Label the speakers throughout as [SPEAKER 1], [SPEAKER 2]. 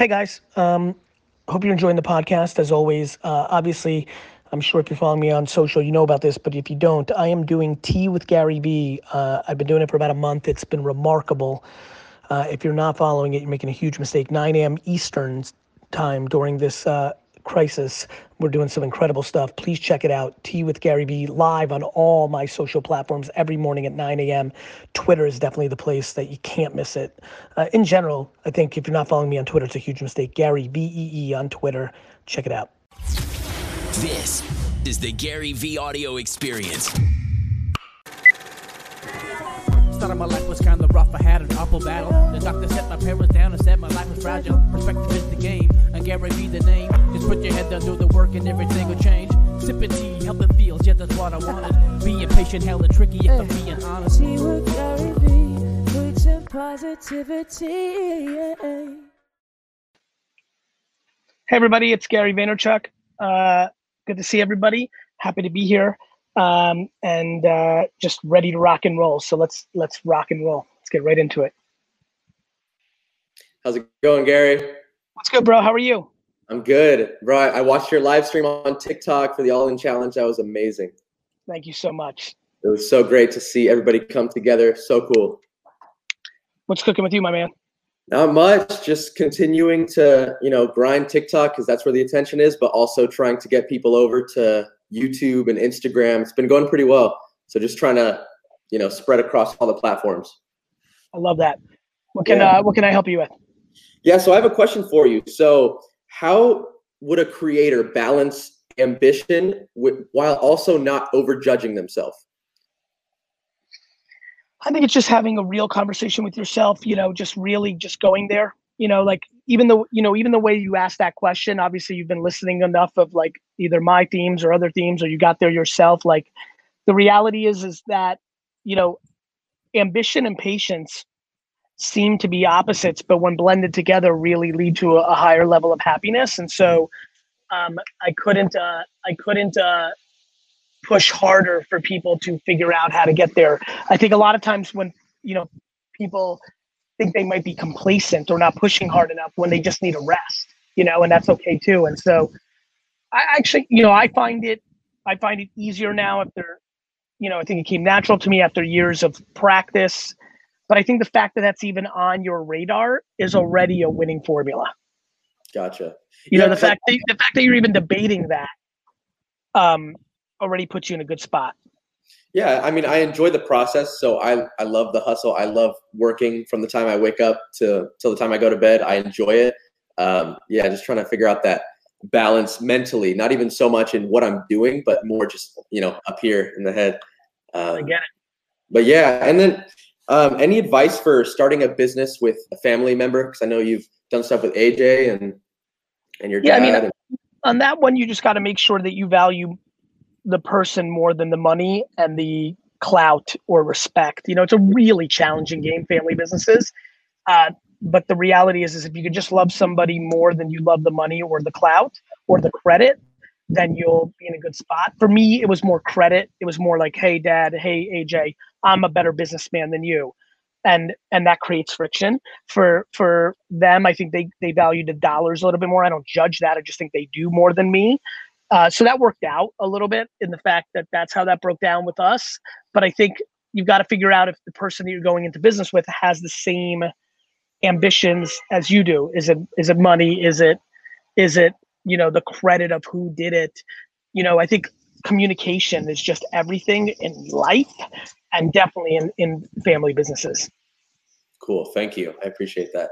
[SPEAKER 1] Hey guys, um, hope you're enjoying the podcast. As always, uh, obviously, I'm sure if you're following me on social, you know about this. But if you don't, I am doing tea with Gary Vee. Uh, I've been doing it for about a month. It's been remarkable. Uh, if you're not following it, you're making a huge mistake. 9 a.m. Eastern time during this uh, crisis. We're doing some incredible stuff. Please check it out. Tea with Gary Vee live on all my social platforms every morning at 9 a.m. Twitter is definitely the place that you can't miss it. Uh, in general, I think if you're not following me on Twitter, it's a huge mistake. Gary V E E on Twitter. Check it out.
[SPEAKER 2] This is the Gary Vee audio experience.
[SPEAKER 3] Started my life was kinda rough, I had an awful battle. The doctor set my parents down and said my life was fragile. Perspective is the game, and Gary Vee the name. Just put your head down, do the work, and everything will change. Sipping tea, helping feels, yeah, that's what I wanted. Being patient, hella tricky, if I'm being honest.
[SPEAKER 4] Tea with Gary Vee, preaching positivity.
[SPEAKER 1] Hey everybody, it's Gary Vaynerchuk. Uh, good to see everybody. Happy to be here um, and uh, just ready to rock and roll. So let's let's rock and roll. Let's get right into it.
[SPEAKER 5] How's it going, Gary?
[SPEAKER 1] What's good, bro? How are you?
[SPEAKER 5] I'm good, bro. I watched your live stream on TikTok for the All In Challenge. That was amazing.
[SPEAKER 1] Thank you so much.
[SPEAKER 5] It was so great to see everybody come together. So cool.
[SPEAKER 1] What's cooking with you, my man?
[SPEAKER 5] Not much. Just continuing to you know grind TikTok because that's where the attention is, but also trying to get people over to YouTube and Instagram. It's been going pretty well. So just trying to you know spread across all the platforms.
[SPEAKER 1] I love that. What can
[SPEAKER 5] Yeah.
[SPEAKER 1] uh, what can I help you with?
[SPEAKER 5] Yeah, so I have a question for you. So, how would a creator balance ambition with, while also not overjudging themselves?
[SPEAKER 1] I think it's just having a real conversation with yourself, you know, just really just going there. You know, like even though, you know, even the way you asked that question, obviously you've been listening enough of like either my themes or other themes, or you got there yourself. Like the reality is, is that, you know, ambition and patience seem to be opposites, but when blended together really lead to a, a higher level of happiness. And so um, I couldn't, uh, I couldn't, uh, push harder for people to figure out how to get there. I think a lot of times when you know people think they might be complacent or not pushing hard enough when they just need a rest, you know, and that's okay too. And so I actually, you know, I find it I find it easier now after you know, I think it came natural to me after years of practice. But I think the fact that that's even on your radar is already a winning formula.
[SPEAKER 5] Gotcha.
[SPEAKER 1] You know,
[SPEAKER 5] Yeah,
[SPEAKER 1] the
[SPEAKER 5] 'cause I-
[SPEAKER 1] fact that the fact that you're even debating that um already puts you in a good spot.
[SPEAKER 5] Yeah, I mean, I enjoy the process. So I, I love the hustle. I love working from the time I wake up to till the time I go to bed. I enjoy it. Um, yeah, just trying to figure out that balance mentally, not even so much in what I'm doing, but more just you know up here in the head. Um,
[SPEAKER 1] I get it.
[SPEAKER 5] But yeah, and then um, any advice for starting a business with a family member? Because I know you've done stuff with AJ and and your
[SPEAKER 1] Yeah, I mean,
[SPEAKER 5] and-
[SPEAKER 1] on that one, you just got to make sure that you value the person more than the money and the clout or respect. You know, it's a really challenging game, family businesses. Uh, but the reality is, is if you could just love somebody more than you love the money or the clout or the credit, then you'll be in a good spot. For me, it was more credit. It was more like, hey, dad, hey, AJ, I'm a better businessman than you. And and that creates friction for for them. I think they they value the dollars a little bit more. I don't judge that. I just think they do more than me. Uh, so that worked out a little bit in the fact that that's how that broke down with us. But I think you've got to figure out if the person that you're going into business with has the same ambitions as you do. Is it is it money? Is it is it you know the credit of who did it? You know, I think communication is just everything in life and definitely in, in family businesses.
[SPEAKER 5] cool. Thank you. I appreciate that.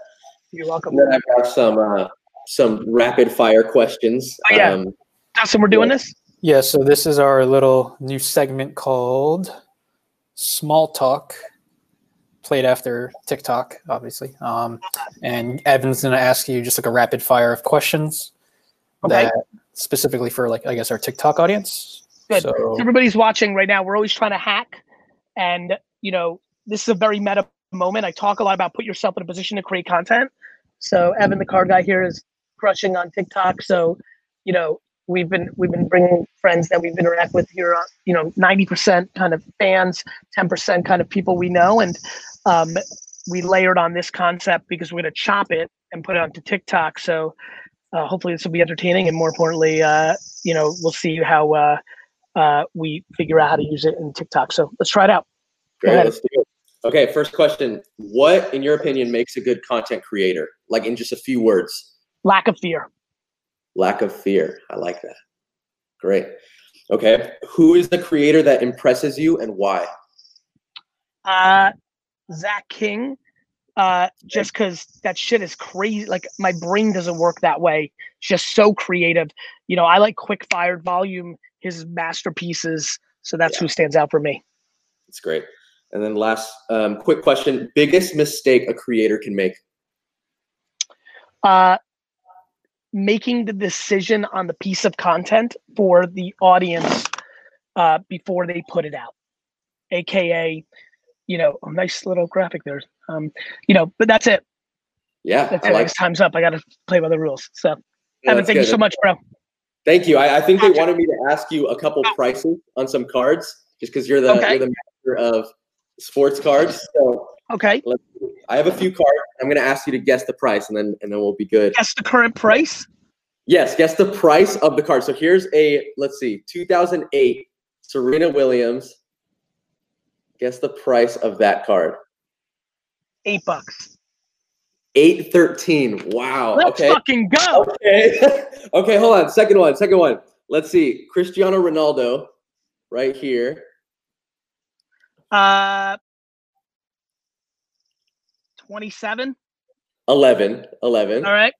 [SPEAKER 1] You're welcome.
[SPEAKER 5] I've got some uh, some rapid fire questions.
[SPEAKER 1] Oh, yeah.
[SPEAKER 5] Um,
[SPEAKER 1] Dustin, we're doing this?
[SPEAKER 6] Yeah, so this is our little new segment called Small Talk, played after TikTok, obviously. Um, and Evan's going to ask you just like a rapid fire of questions
[SPEAKER 1] Okay.
[SPEAKER 6] that specifically for like I guess our TikTok audience.
[SPEAKER 1] Good.
[SPEAKER 6] So
[SPEAKER 1] So everybody's watching right now. We're always trying to hack, and you know this is a very meta moment. I talk a lot about put yourself in a position to create content. So Evan, the car guy here, is crushing on TikTok. So you know we've been we've been bringing friends that we've interact with here. On, you know, ninety percent kind of fans, ten percent kind of people we know, and um, we layered on this concept because we're going to chop it and put it onto TikTok. So uh, hopefully this will be entertaining, and more importantly, uh, you know, we'll see how uh, uh, we figure out how to use it in TikTok. So let's try it out.
[SPEAKER 5] Great, let's do it. Okay, first question. What, in your opinion, makes a good content creator? Like in just a few words.
[SPEAKER 1] Lack of fear.
[SPEAKER 5] Lack of fear. I like that. Great. Okay. Who is the creator that impresses you and why?
[SPEAKER 1] Uh, Zach King. Uh, just because that shit is crazy. Like my brain doesn't work that way. It's just so creative. You know, I like quick fired volume. His masterpieces. So that's
[SPEAKER 5] Yeah.
[SPEAKER 1] who stands out for me.
[SPEAKER 5] It's great. And then last um, quick question. Biggest mistake a creator can make?
[SPEAKER 1] uh, making the decision on the piece of content for the audience uh, before they put it out, aka, you know, a nice little graphic there. Um, you know, but that's it.
[SPEAKER 5] Yeah,
[SPEAKER 1] That's
[SPEAKER 5] I
[SPEAKER 1] it.
[SPEAKER 5] like
[SPEAKER 1] time's up. I got to play by the rules. So,
[SPEAKER 5] Yeah,
[SPEAKER 1] Evan,
[SPEAKER 5] that's
[SPEAKER 1] thank you so much, bro.
[SPEAKER 5] Thank you. I, I think they wanted me to ask you a couple prices on some cards, just because you're the
[SPEAKER 1] Okay.
[SPEAKER 5] you're the master of sports cards. So
[SPEAKER 1] Okay,
[SPEAKER 5] let's, I have a few cards. I'm gonna ask you to guess the price, and then and then we'll be good.
[SPEAKER 1] guess the current price.
[SPEAKER 5] Yes, guess the price of the card. So here's a let's see, 2008 Serena Williams. Guess the price of that card.
[SPEAKER 1] Eight bucks.
[SPEAKER 5] 813. Wow.
[SPEAKER 1] Let's
[SPEAKER 5] okay.
[SPEAKER 1] fucking go.
[SPEAKER 5] Okay. okay, hold on. Second one. Second one. Let's see. Cristiano Ronaldo right here.
[SPEAKER 1] Uh, twenty-seven.
[SPEAKER 5] 11. 11.
[SPEAKER 1] All right.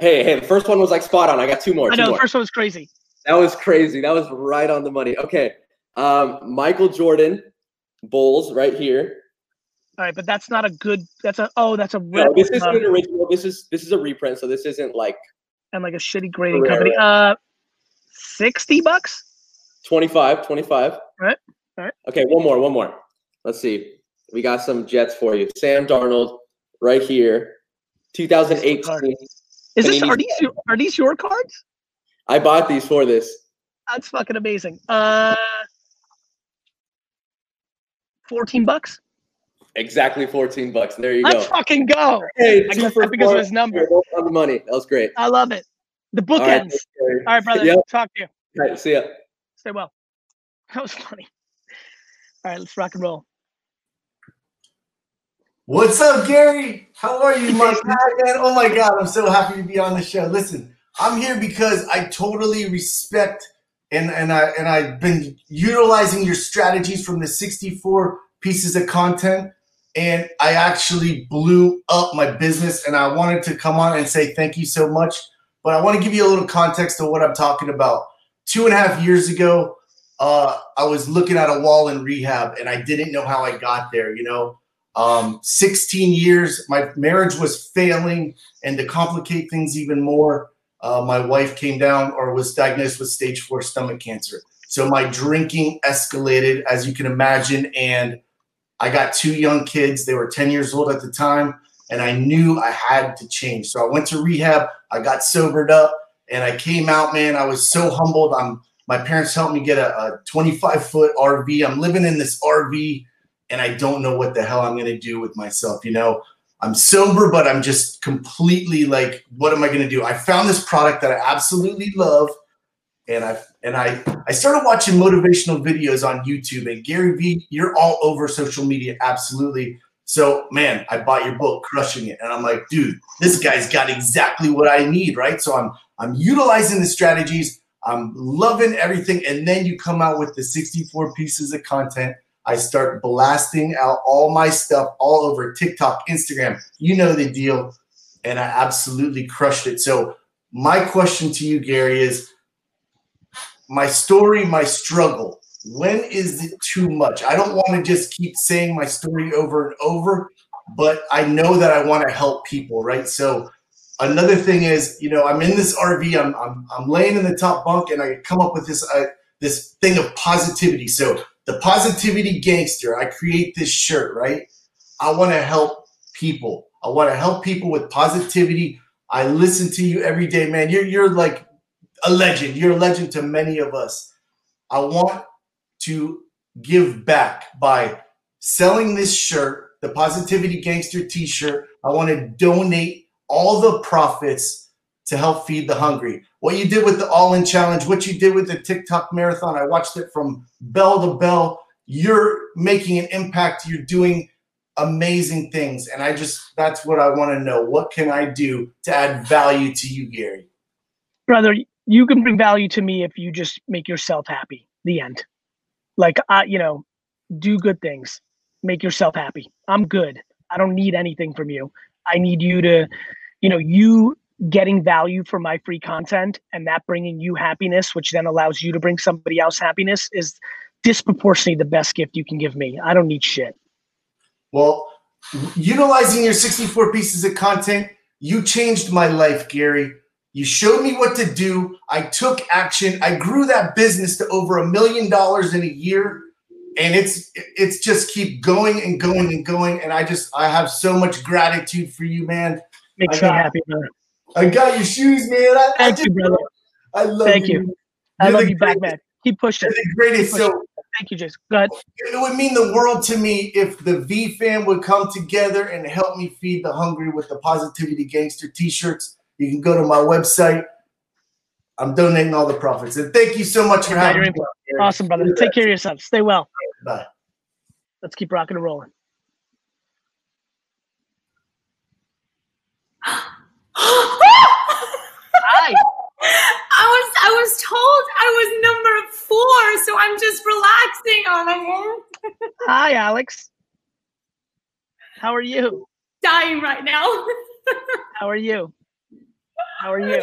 [SPEAKER 5] Hey, hey, the first one was like spot on. I got two more.
[SPEAKER 1] I know the first one was crazy.
[SPEAKER 5] That was crazy. That was right on the money. Okay. Um, Michael Jordan, Bulls right here.
[SPEAKER 1] All right, but that's not a good. That's a oh, that's a
[SPEAKER 5] No, this isn't an original. This is this is a reprint, so this isn't like
[SPEAKER 1] and like a shitty grading company. Uh, sixty bucks.
[SPEAKER 5] 25, 25.
[SPEAKER 1] Right, right.
[SPEAKER 5] Okay, one more, one more. Let's see. We got some Jets for you. Sam Darnold right here. 2018.
[SPEAKER 1] Is this are these your, are these your cards?
[SPEAKER 5] I bought these for this.
[SPEAKER 1] That's fucking amazing. Uh, fourteen bucks.
[SPEAKER 5] Exactly 14 bucks. There you go.
[SPEAKER 1] Let's fucking go.
[SPEAKER 5] Hey,
[SPEAKER 1] I
[SPEAKER 5] two
[SPEAKER 1] guess
[SPEAKER 5] for
[SPEAKER 1] that's because of his number.
[SPEAKER 5] You're on the money. That was great.
[SPEAKER 1] I love it. The
[SPEAKER 5] All right,
[SPEAKER 1] bookends.
[SPEAKER 5] thanks, Gary.
[SPEAKER 1] All right, brother.
[SPEAKER 5] Yep.
[SPEAKER 1] Talk to you.
[SPEAKER 5] All right, see ya.
[SPEAKER 1] Stay well. That was funny. All right, let's rock and roll.
[SPEAKER 7] What's up, Gary? How are you, my man? Oh my God, I'm so happy to be on the show. Listen, I'm here because I totally respect and and I and I've been utilizing your strategies from the 64 pieces of content, and I actually blew up my business. And I wanted to come on and say thank you so much. But I want to give you a little context of what I'm talking about. Two and a half years ago, uh, I was looking at a wall in rehab, and I didn't know how I got there. You know, um, 16 years. My marriage was failing, and to complicate things even more, uh, my wife came down or was diagnosed with stage four stomach cancer. So my drinking escalated, as you can imagine, and I got two young kids. They were 10 years old at the time, and I knew I had to change. So I went to rehab. I got sobered up, and I came out. Man, I was so humbled. I'm. My parents helped me get a, a 25 foot RV. I'm living in this RV and I don't know what the hell I'm going to do with myself. You know, I'm sober, but I'm just completely like, what am I going to do? I found this product that I absolutely love, and I and I I started watching motivational videos on YouTube. And Gary Vee, you're all over social media, absolutely. So, man, I bought your book, Crushing It, and I'm like, dude, this guy's got exactly what I need, right? So I'm I'm utilizing the strategies. I'm loving everything, and then you come out with the 64 pieces of content. I start blasting out all my stuff all over TikTok, Instagram. You know the deal. And I absolutely crushed it. So, my question to you, Gary, is my story, my struggle. When is it too much? I don't want to just keep saying my story over and over, but I know that I want to help people, right? So, another thing is, you know, I'm in this RV, I'm, I'm, I'm laying in the top bunk, and I come up with this, uh, this thing of positivity. So, the positivity gangster. I create this shirt, right? I want to help people. I want to help people with positivity. I listen to you every day, man. You're you're like a legend. You're a legend to many of us. I want to give back by selling this shirt the Positivity Gangster t shirt. I want to donate all the profits to help feed the hungry. What you did with the All In Challenge, what you did with the TikTok Marathon, I watched it from bell to bell. You're making an impact. You're doing amazing things. And I just, that's what I want to know. What can I do to add value to you, Gary?
[SPEAKER 1] brother, you can bring value to me if you just make yourself happy. The end. Like I, you know, do good things. Make yourself happy. I'm good. I don't need anything from you. I need you to, you know, you getting value for my free content and that bringing you happiness, which then allows you to bring somebody else happiness, is disproportionately the best gift you can give me. I don't need shit.
[SPEAKER 7] Well, utilizing your 64 pieces of content, you changed my life, Gary. You showed me what to do. I took action. I grew that business to over a million dollars in a year. And it's it's just keep going and going and going. And I just I have so much gratitude for you, man.
[SPEAKER 1] Makes
[SPEAKER 7] I
[SPEAKER 1] me happy, brother.
[SPEAKER 7] I got your shoes, man. I, I
[SPEAKER 1] Thank
[SPEAKER 7] just,
[SPEAKER 1] you, brother.
[SPEAKER 7] I love you.
[SPEAKER 1] Thank
[SPEAKER 7] you.
[SPEAKER 1] you. I
[SPEAKER 7] You're
[SPEAKER 1] love you back,
[SPEAKER 7] greatest-
[SPEAKER 1] man. Keep pushing.
[SPEAKER 7] You're the greatest. So
[SPEAKER 1] Thank you, Jason. Go ahead.
[SPEAKER 7] it would mean the world to me if the V fam would come together and help me feed the hungry with the Positivity Gangster t-shirts. You can go to my website. I'm donating all the profits. And thank you so much for having me.
[SPEAKER 1] in for
[SPEAKER 7] Gary.
[SPEAKER 1] Awesome, brother. Take care of yourself. Stay well.
[SPEAKER 7] Bye.
[SPEAKER 1] Let's keep rocking and rolling. Hi.
[SPEAKER 8] I was I was told I was number four, so I'm just relaxing on it.
[SPEAKER 1] Hi, Alex. How are you?
[SPEAKER 8] Dying right now.
[SPEAKER 1] How are you? How are you?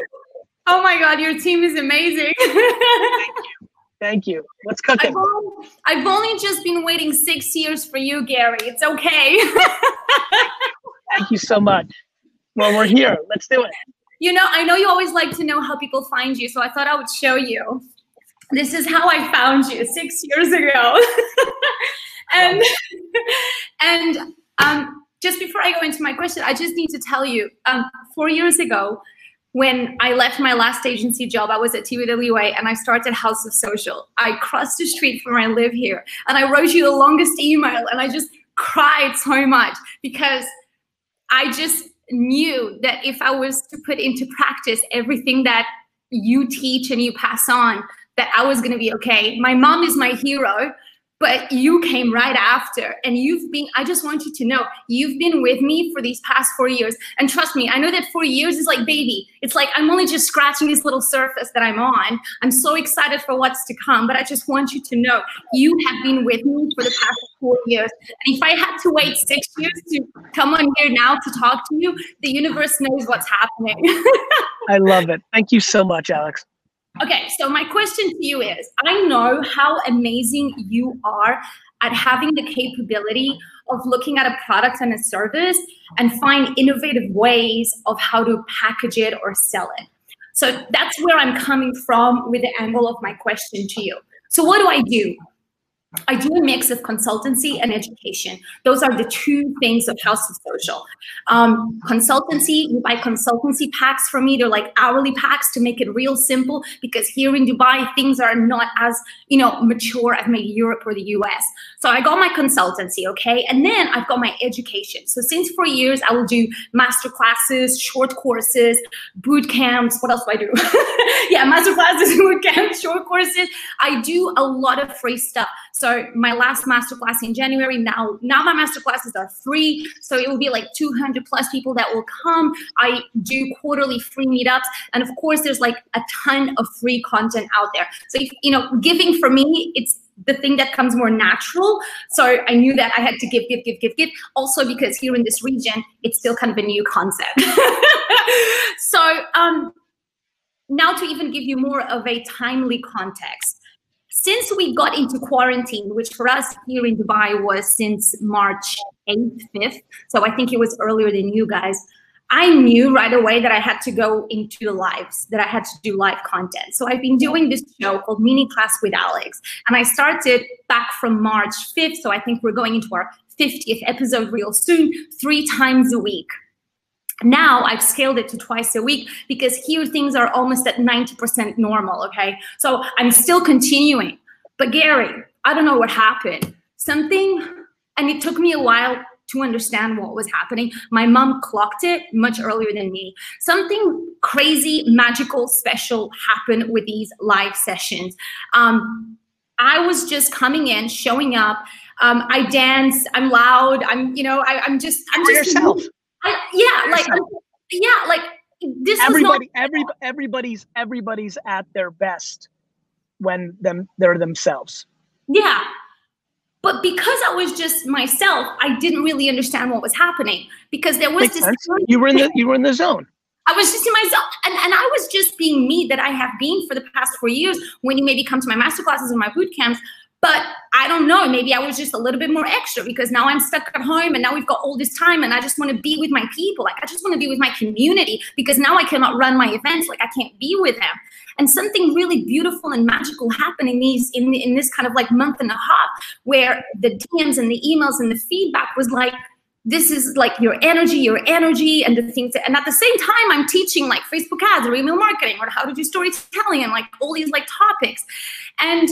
[SPEAKER 8] oh my god, your team is amazing.
[SPEAKER 1] Thank you. Thank you. What's
[SPEAKER 8] I've only, I've only just been waiting six years for you, Gary. It's okay.
[SPEAKER 1] Thank you so much. Well, we're here. Let's do it.
[SPEAKER 8] you know, I know you always like to know how people find you, so I thought I would show you. This is how I found you six years ago. and and um, just before I go into my question, I just need to tell you, um, four years ago, when I left my last agency job, I was at TBWA and I started House of Social. I crossed the street from where I live here and I wrote you the longest email and I just cried so much because I just knew that if I was to put into practice everything that you teach and you pass on, that I was going to be okay. My mom is my hero, but you came right after. And you've been, I just want you to know, you've been with me for these past four years. And trust me, I know that four years is like baby. It's like I'm only just scratching this little surface that I'm on. I'm so excited for what's to come, but I just want you to know you have been with me for the past four years. And if I had to wait six years to come on here now to talk to you, the universe knows what's happening.
[SPEAKER 1] I love it. Thank you so much, Alex.
[SPEAKER 8] Okay, so my question to you is I know how amazing you are at having the capability of looking at a product and a service and find innovative ways of how to package it or sell it. So that's where I'm coming from with the angle of my question to you. So, what do I do? I do a mix of consultancy and education. Those are the two things of House of Social. Um, consultancy, you buy consultancy packs from me. They're like hourly packs to make it real simple because here in Dubai, things are not as, you know, mature as maybe Europe or the US. So I got my consultancy, okay? And then I've got my education. So since four years, I will do master classes, short courses, boot camps. What else do I do? yeah, master classes, boot camps, short courses. I do a lot of free stuff. So my last masterclass in January, now now my masterclasses are free. So it will be like 200 plus people that will come. I do quarterly free meetups. And of course, there's like a ton of free content out there. So if you know, giving for me, it's the thing that comes more natural. So I knew that I had to give, give, give, give, give. Also because here in this region, it's still kind of a new concept. so um now to even give you more of a timely context since we got into quarantine, which for us here in Dubai was since March 8th, 5th, so I think it was earlier than you guys, I knew right away that I had to go into lives, that I had to do live content. So I've been doing this show called Mini Class with Alex, and I started back from March 5th, so I think we're going into our 50th episode real soon, three times a week. Now I've scaled it to twice a week because here things are almost at 90% normal, okay? So I'm still continuing. But Gary, I don't know what happened. Something, and it took me a while to understand what was happening. My mom clocked it much earlier than me. Something crazy, magical, special happened with these live sessions. Um, I was just coming in, showing up. Um, I dance. I'm loud. I'm, you know, I, am just, I'm
[SPEAKER 1] For
[SPEAKER 8] just
[SPEAKER 1] yourself.
[SPEAKER 8] I, yeah, like, yeah, like this
[SPEAKER 1] everybody
[SPEAKER 8] not.
[SPEAKER 1] every everybody's everybody's at their best when them they're themselves
[SPEAKER 8] Yeah. But because I was just myself, I didn't really understand what was happening because there was
[SPEAKER 1] Makes
[SPEAKER 8] this.
[SPEAKER 1] sense. you were in the you were in the zone
[SPEAKER 8] I was just in myself, and, and I was just being me that I have been for the past four years. When you maybe come to my master classes and my boot camps, but I don't know. Maybe I was just a little bit more extra because now I'm stuck at home, and now we've got all this time, and I just want to be with my people. Like I just want to be with my community because now I cannot run my events. Like I can't be with them. And something really beautiful and magical happened in these in in this kind of like month and a half, where the DMs and the emails and the feedback was like this is like your energy, your energy, and the things. That, and at the same time, I'm teaching like Facebook ads or email marketing or how to do storytelling and like all these like topics. And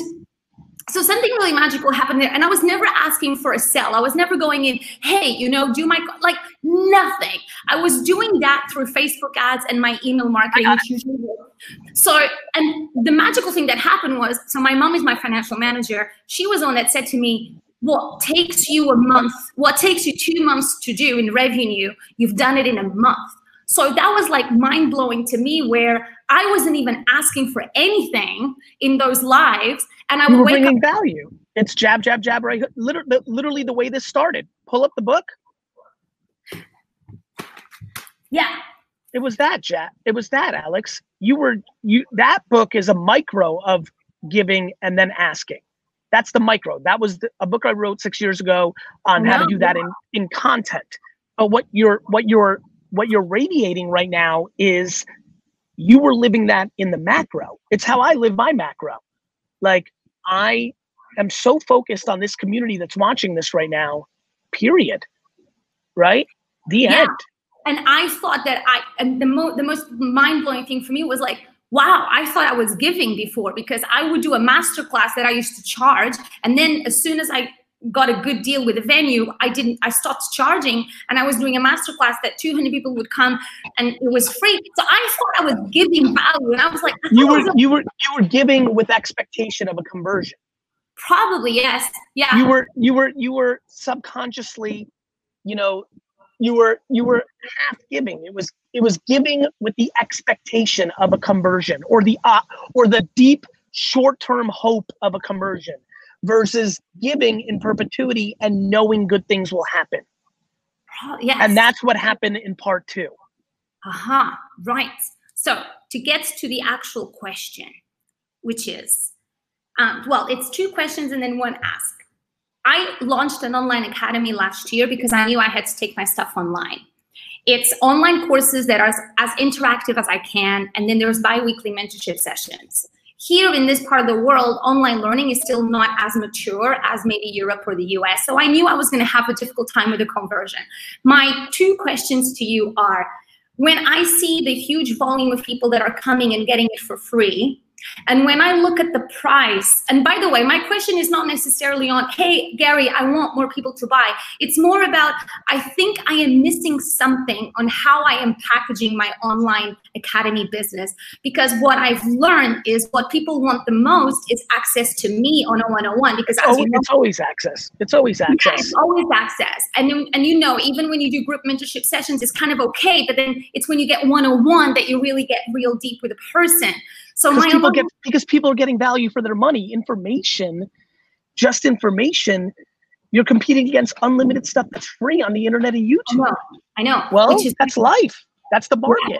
[SPEAKER 8] so something really magical happened there. And I was never asking for a sell. I was never going in, hey, you know, do my like nothing. I was doing that through Facebook ads and my email marketing, works. So, and the magical thing that happened was, so my mom is my financial manager. She was on that said to me, what takes you a month, what takes you two months to do in revenue, you've done it in a month. So that was like mind blowing to me, where I wasn't even asking for anything in those lives, and I would wake up.
[SPEAKER 1] bringing value. It's jab jab jab right literally, literally the way this started. Pull up the book.
[SPEAKER 8] Yeah,
[SPEAKER 1] it was that jab it was that alex. You were you that book is a micro of giving and then asking. That's the micro. That was the, a book i wrote six years ago on how to do that in in content. But what you're what you're what you're radiating right now is you were living that in the macro. It's how i live my macro. Like i am so focused on this community that's watching this right now period. Right? The
[SPEAKER 8] Yeah.
[SPEAKER 1] end.
[SPEAKER 8] And I thought that I and the mo- the most mind blowing thing for me was like, wow, I thought I was giving before because I would do a master class that I used to charge, and then as soon as I got a good deal with the venue, I didn't. I stopped charging, and I was doing a master class that 200 people would come, and it was free. So I thought I was giving value, and I was like, I
[SPEAKER 1] you were
[SPEAKER 8] a-
[SPEAKER 1] you were you were giving with expectation of a conversion
[SPEAKER 8] probably yes, yeah.
[SPEAKER 1] you were you were you were subconsciously you know you were you were half giving it was it was giving with the expectation of a conversion or the uh, or the deep short-term hope of a conversion versus giving in perpetuity and knowing good things will happen
[SPEAKER 8] Pro- yes.
[SPEAKER 1] and that's what happened in part 2
[SPEAKER 8] Aha, right. So to get to the actual question, which is, um, well, it's two questions and then one ask. I launched an online academy last year because I knew I had to take my stuff online. It's online courses that are as, as interactive as I can, and then there's bi-weekly mentorship sessions. Here in this part of the world, online learning is still not as mature as maybe Europe or the US. So I knew I was going to have a difficult time with the conversion. My two questions to you are when I see the huge volume of people that are coming and getting it for free, and when I look at the price, and by the way, my question is not necessarily on, hey, Gary, I want more people to buy. It's more about, I think I am missing something on how I am packaging my online academy business. Because what I've learned is what people want the most is access to me on a one on one. Because
[SPEAKER 1] oh
[SPEAKER 8] you know,
[SPEAKER 1] it's always access it's always
[SPEAKER 8] yeah,
[SPEAKER 1] access
[SPEAKER 8] it's always access. And and you know, even when you do group mentorship sessions, it's kind of okay, but then it's when you get one-on-one that you really get real deep with a person. So
[SPEAKER 1] because
[SPEAKER 8] my
[SPEAKER 1] people get because people are getting value for their money information just information you're competing against unlimited stuff that's free on the internet and
[SPEAKER 8] I
[SPEAKER 1] youtube
[SPEAKER 8] know, I know.
[SPEAKER 1] well
[SPEAKER 8] which is
[SPEAKER 1] that's life that's the bargain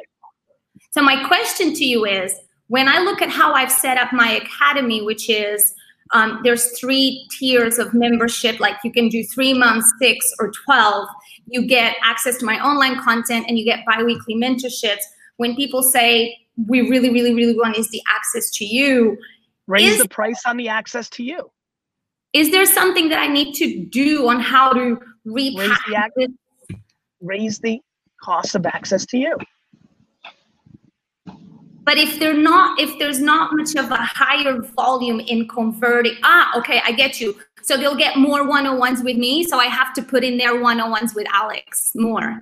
[SPEAKER 8] So my question to you is, when I look at how I've set up my academy, which is um, there's three tiers of membership, like you can do three months, six, or 12. You get access to my online content and you get bi-weekly mentorships. When people say, we really, really, really want is the access to you,
[SPEAKER 1] raise
[SPEAKER 8] Is-
[SPEAKER 1] the price on the access to you
[SPEAKER 8] is there something that I need to do on how to
[SPEAKER 1] Raise the ac- raise the cost of access to you
[SPEAKER 8] But if they're not, if there's not much of a higher volume in converting, ah, okay, I get you. So they'll get more one-on-ones with me. So I have to put in their one-on-ones with Alex more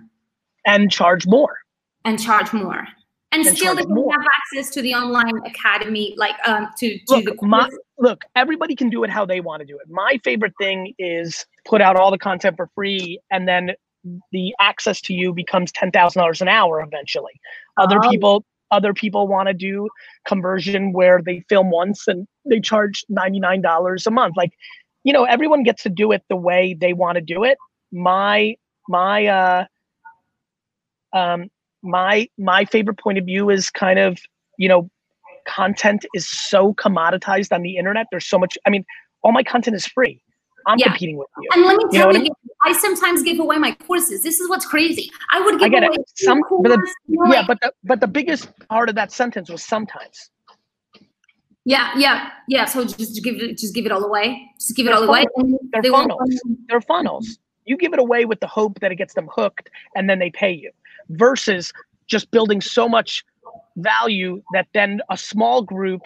[SPEAKER 1] and charge more.
[SPEAKER 8] and charge more. And,
[SPEAKER 1] And
[SPEAKER 8] still they can
[SPEAKER 1] more.
[SPEAKER 8] have access to the online academy, like um to, to
[SPEAKER 1] Look,
[SPEAKER 8] the
[SPEAKER 1] my, look, everybody can do it how they want to do it. My favorite thing is put out all the content for free and then the access to you becomes ten thousand dollars an hour eventually. Other
[SPEAKER 8] Oh.
[SPEAKER 1] people other people want to do conversion where they film once and they charge ninety nine dollars a month. Like, you know, everyone gets to do it the way they want to do it. My my uh um my my favorite point of view is kind of, you know, content is so commoditized on the internet. There's so much. I mean, all my content is free. I'm
[SPEAKER 8] Yeah.
[SPEAKER 1] competing with you.
[SPEAKER 8] And let me
[SPEAKER 1] You know
[SPEAKER 8] tell
[SPEAKER 1] I
[SPEAKER 8] you, I sometimes give away my courses. This is what's crazy. I would give
[SPEAKER 1] I get it.
[SPEAKER 8] away two
[SPEAKER 1] Some, but the,
[SPEAKER 8] you
[SPEAKER 1] yeah,
[SPEAKER 8] like-
[SPEAKER 1] but the, but the biggest part of that sentence was sometimes.
[SPEAKER 8] yeah, yeah, yeah. So just give it, just give it all away. Just give it
[SPEAKER 1] They're
[SPEAKER 8] all away.
[SPEAKER 1] funnels.
[SPEAKER 8] and
[SPEAKER 1] They're
[SPEAKER 8] they won't-
[SPEAKER 1] funnels. They're funnels. You give it away with the hope that it gets them hooked, and then they pay you. Versus just building so much value that then a small group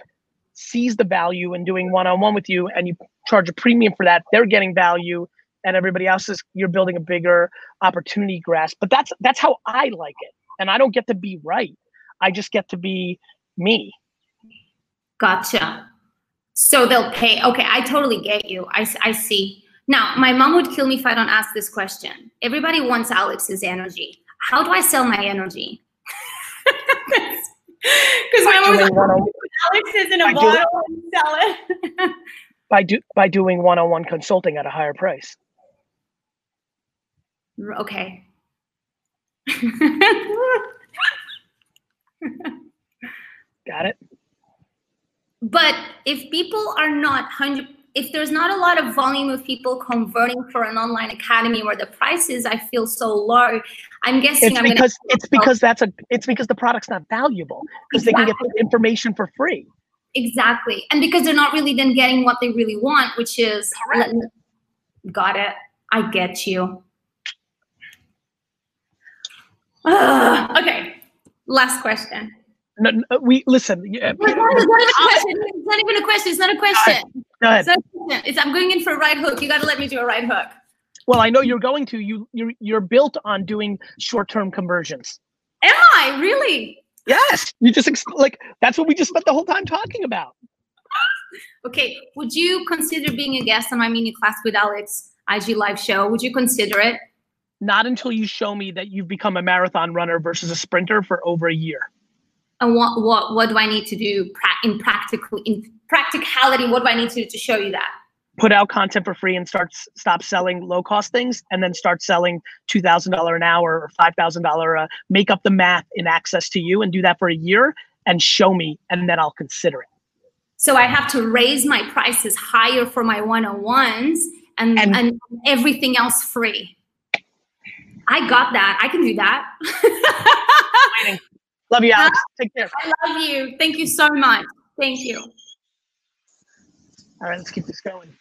[SPEAKER 1] sees the value in doing one-on-one with you, and you charge a premium for that. They're getting value, and everybody else is you're building a bigger opportunity grasp. But that's that's how I like it, and I don't get to be right. I just get to be me.
[SPEAKER 8] Gotcha. So they'll pay. Okay, I totally get you. i, I see. Now, my mom would kill me if I don't ask this question. Everybody wants Alex's energy. How do I sell my energy? Because my mom was like, Alex is in
[SPEAKER 1] I
[SPEAKER 8] a
[SPEAKER 1] do-
[SPEAKER 8] bottle and sell it.
[SPEAKER 1] by do by doing one-on-one consulting at a higher price.
[SPEAKER 8] okay.
[SPEAKER 1] Got it?
[SPEAKER 8] but if people are not 100 if there's not a lot of volume of people converting for an online academy where the prices i feel so low i'm guessing
[SPEAKER 1] It's
[SPEAKER 8] i'm gonna
[SPEAKER 1] because it's because that's a it's because the product's not valuable because they can get the information for free.
[SPEAKER 8] exactly and because they're not really then getting what they really want which is
[SPEAKER 1] Correct.
[SPEAKER 8] got it i get you Ugh, okay last question
[SPEAKER 1] No, no, we listen. yeah,
[SPEAKER 8] It's not even a question. It's not even a question. It's not a question.
[SPEAKER 1] Go ahead.
[SPEAKER 8] It's not a question. It's, I'm going in for a right hook. You got to let me do a right hook.
[SPEAKER 1] Well, I know you're going to. You you're you're built on doing short-term conversions.
[SPEAKER 8] Am I really?
[SPEAKER 1] Yes, you just like that's what we just spent the whole time talking about.
[SPEAKER 8] Okay. Would you consider being a guest on my mini class with Alex IG live show? Would you consider it?
[SPEAKER 1] Not until you show me that you've become a marathon runner versus a sprinter for over a year.
[SPEAKER 8] And what what what do I need to do in practical in practicality? What do I need to do to show you that?
[SPEAKER 1] Put out content for free and start stop selling low cost things, and then start selling two thousand dollar an hour or five thousand dollar. Uh, make up the math in access to you, and do that for a year, and show me, and then I'll consider it.
[SPEAKER 8] So I have to raise my prices higher for my one-on-ones and,
[SPEAKER 1] And-
[SPEAKER 8] and, everything else free. I got that. I can do that.
[SPEAKER 1] Love you, Alex. Take care.
[SPEAKER 8] I love you. Thank you so much. Thank you.
[SPEAKER 1] All right, let's keep this going.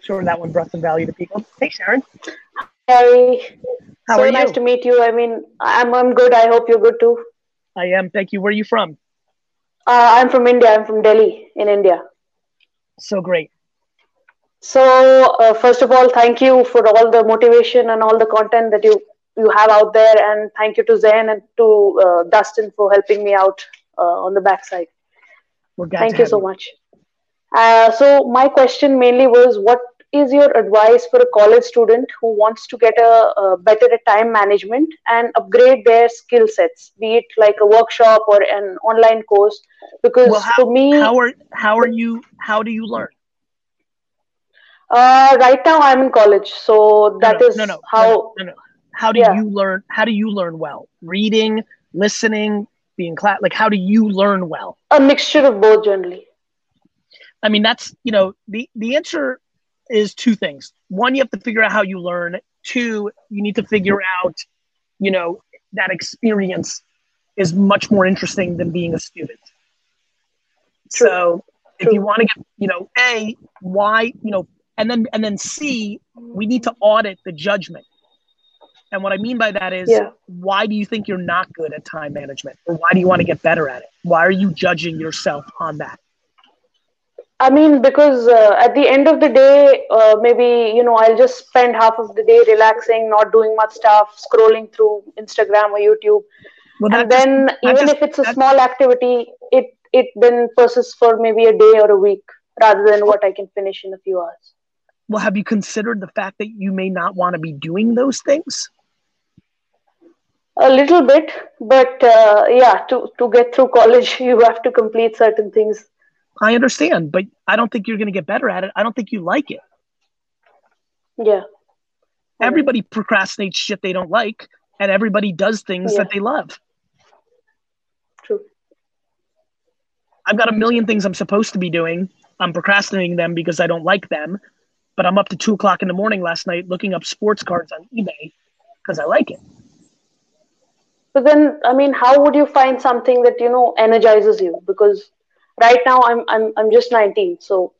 [SPEAKER 1] Sure, that one brought some value to people. Hey, Sharon.
[SPEAKER 9] Hi.
[SPEAKER 1] How
[SPEAKER 9] so
[SPEAKER 1] are
[SPEAKER 9] nice to meet you. I mean, I'm I'm good. I hope you're good too.
[SPEAKER 1] I am. Thank you. Where are you from?
[SPEAKER 9] Uh, I'm from India. I'm from Delhi in India.
[SPEAKER 1] So great.
[SPEAKER 9] So uh, first of all, thank you for all the motivation and all the content that you you have out there, and thank you to Zen and to uh, Dustin for helping me out uh, on the backside. Thank you so much. Uh, so my question mainly was, what is your advice for a college student who wants to get a, a better time management and upgrade their skill sets, be it like a workshop or an online course? Because
[SPEAKER 1] Well, how,
[SPEAKER 9] for me,
[SPEAKER 1] how are how are you? How do you learn?
[SPEAKER 9] uh, right now I'm in college, so that
[SPEAKER 1] no,
[SPEAKER 9] is
[SPEAKER 1] no, no, no,
[SPEAKER 9] how.
[SPEAKER 1] no, no, no. How do
[SPEAKER 9] Yeah.
[SPEAKER 1] you learn? How do you learn well? Reading, listening, being class. Like, how do you learn well?
[SPEAKER 9] A mixture of both generally.
[SPEAKER 1] I mean, that's you know the the answer is two things. One, you have to figure out how you learn. Two, you need to figure out, you know, that experience is much more interesting than being a student.
[SPEAKER 9] True.
[SPEAKER 1] So if
[SPEAKER 9] True.
[SPEAKER 1] you want to get, you know, a why, you know, and then and then c, we need to audit the judgment. And what I mean by that is,
[SPEAKER 9] Yeah.
[SPEAKER 1] why do you think you're not good at time management, or why do you want to get better at it? Why are you judging yourself on that?
[SPEAKER 9] I mean, because uh, at the end of the day, uh, maybe you know, I'll just spend half of the day relaxing, not doing much stuff, scrolling through Instagram or YouTube,
[SPEAKER 1] Well,
[SPEAKER 9] and then
[SPEAKER 1] that
[SPEAKER 9] even
[SPEAKER 1] just-
[SPEAKER 9] if it's a small activity, it it then persists for maybe a day or a week rather than what I can finish in a few hours.
[SPEAKER 1] well, have you considered the fact that you may not want to be doing those things?
[SPEAKER 9] A little bit, but uh, yeah, to to get through college, you have to complete certain things.
[SPEAKER 1] I understand, but I don't think you're going to get better at it. I don't think you like it.
[SPEAKER 9] Yeah.
[SPEAKER 1] Everybody procrastinates shit they don't like, and everybody does things that they love.
[SPEAKER 9] True.
[SPEAKER 1] I've got a million things I'm supposed to be doing. I'm procrastinating them because I don't like them. But I'm up to two o'clock in the morning last night looking up sports cards on eBay because I like it.
[SPEAKER 9] But then, I mean, how would you find something that you know energizes you? Because right now, I'm I'm I'm just 19, so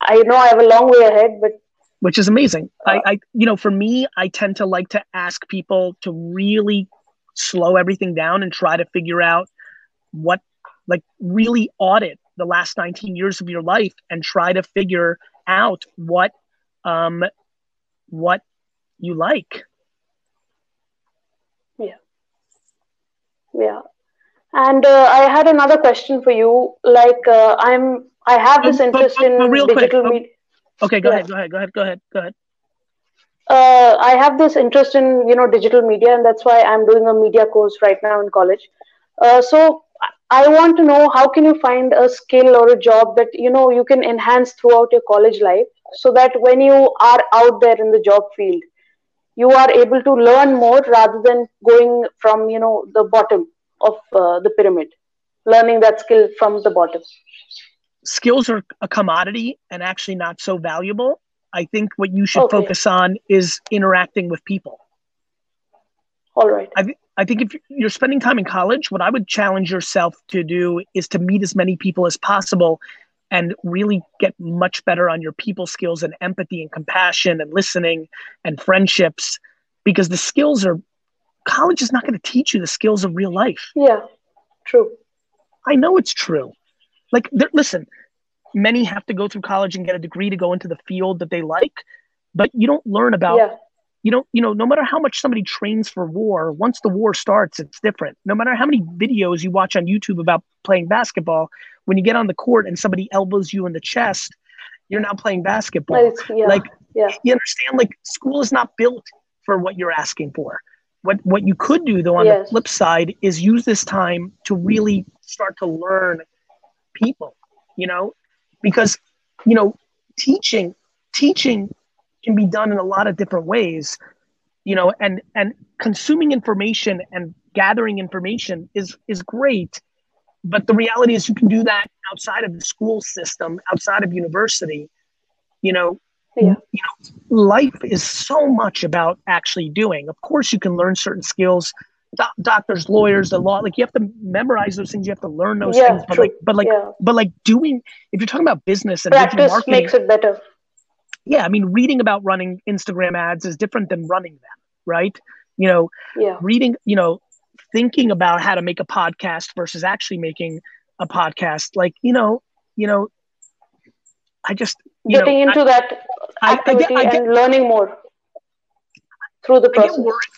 [SPEAKER 9] I know I have a long way ahead. But
[SPEAKER 1] which is amazing. I, I, you know, for me, I tend to like to ask people to really slow everything down and try to figure out what, like, really audit the last 19 years of your life and try to figure out what, um, what you like.
[SPEAKER 9] yeah, yeah. And uh, I had another question for you. Like, uh, I'm I have this
[SPEAKER 1] But-
[SPEAKER 9] interest
[SPEAKER 1] but-
[SPEAKER 9] in
[SPEAKER 1] real
[SPEAKER 9] digital
[SPEAKER 1] um,
[SPEAKER 9] media.
[SPEAKER 1] Okay, go
[SPEAKER 9] Yeah.
[SPEAKER 1] ahead, go ahead, go ahead, go ahead, go ahead.
[SPEAKER 9] uh, I have this interest in you know digital media, and that's why I'm doing a media course right now in college. Uh, so I want to know how can you find a skill or a job that you know you can enhance throughout your college life, so that when you are out there in the job field, you are able to learn more rather than going from you know the bottom of uh, the pyramid, learning that skill from the bottom.
[SPEAKER 1] skills are a commodity and actually not so valuable. I think what you should
[SPEAKER 9] Okay.
[SPEAKER 1] focus on is interacting with people.
[SPEAKER 9] All right.
[SPEAKER 1] I, I think if you're spending time in college, what I would challenge yourself to do is to meet as many people as possible and really get much better on your people skills and empathy and compassion and listening and friendships because the skills are college is not going to teach you the skills of real life.
[SPEAKER 9] Yeah. True.
[SPEAKER 1] I know it's true. Like, listen, many have to go through college and get a degree to go into the field that they like, but you don't learn about,
[SPEAKER 9] Yeah.
[SPEAKER 1] You don't, you know, no matter how much somebody trains for war, once the war starts, it's different. No matter how many videos you watch on YouTube about playing basketball, when you get on the court and somebody elbows you in the chest, you're now playing basketball.
[SPEAKER 9] Yeah.
[SPEAKER 1] Like,
[SPEAKER 9] Yeah.
[SPEAKER 1] you understand, like, school is not built for what you're asking for. What, what you could do though on
[SPEAKER 9] Yes.
[SPEAKER 1] the flip side is use this time to really start to learn people you know because you know teaching teaching can be done in a lot of different ways you know and and consuming information and gathering information is is great but the reality is you can do that outside of the school system outside of university you know
[SPEAKER 9] Yeah.
[SPEAKER 1] you know life is so much about actually doing of course you can learn certain skills doc- doctors lawyers the law like you have to memorize those things you have to learn those
[SPEAKER 9] Yeah,
[SPEAKER 1] things but
[SPEAKER 9] true.
[SPEAKER 1] like but like
[SPEAKER 9] Yeah.
[SPEAKER 1] but like doing if you're talking about business and
[SPEAKER 9] Practice
[SPEAKER 1] marketing
[SPEAKER 9] makes it better.
[SPEAKER 1] Yeah i mean reading about running instagram ads is different than running them right you know
[SPEAKER 9] Yeah.
[SPEAKER 1] reading you know thinking about how to make a podcast versus actually making a podcast like you know you know i just you
[SPEAKER 9] Getting
[SPEAKER 1] know,
[SPEAKER 9] into
[SPEAKER 1] I-
[SPEAKER 9] that
[SPEAKER 1] I- I get- I get-
[SPEAKER 9] and learning more through the
[SPEAKER 1] I get
[SPEAKER 9] process.
[SPEAKER 1] worried.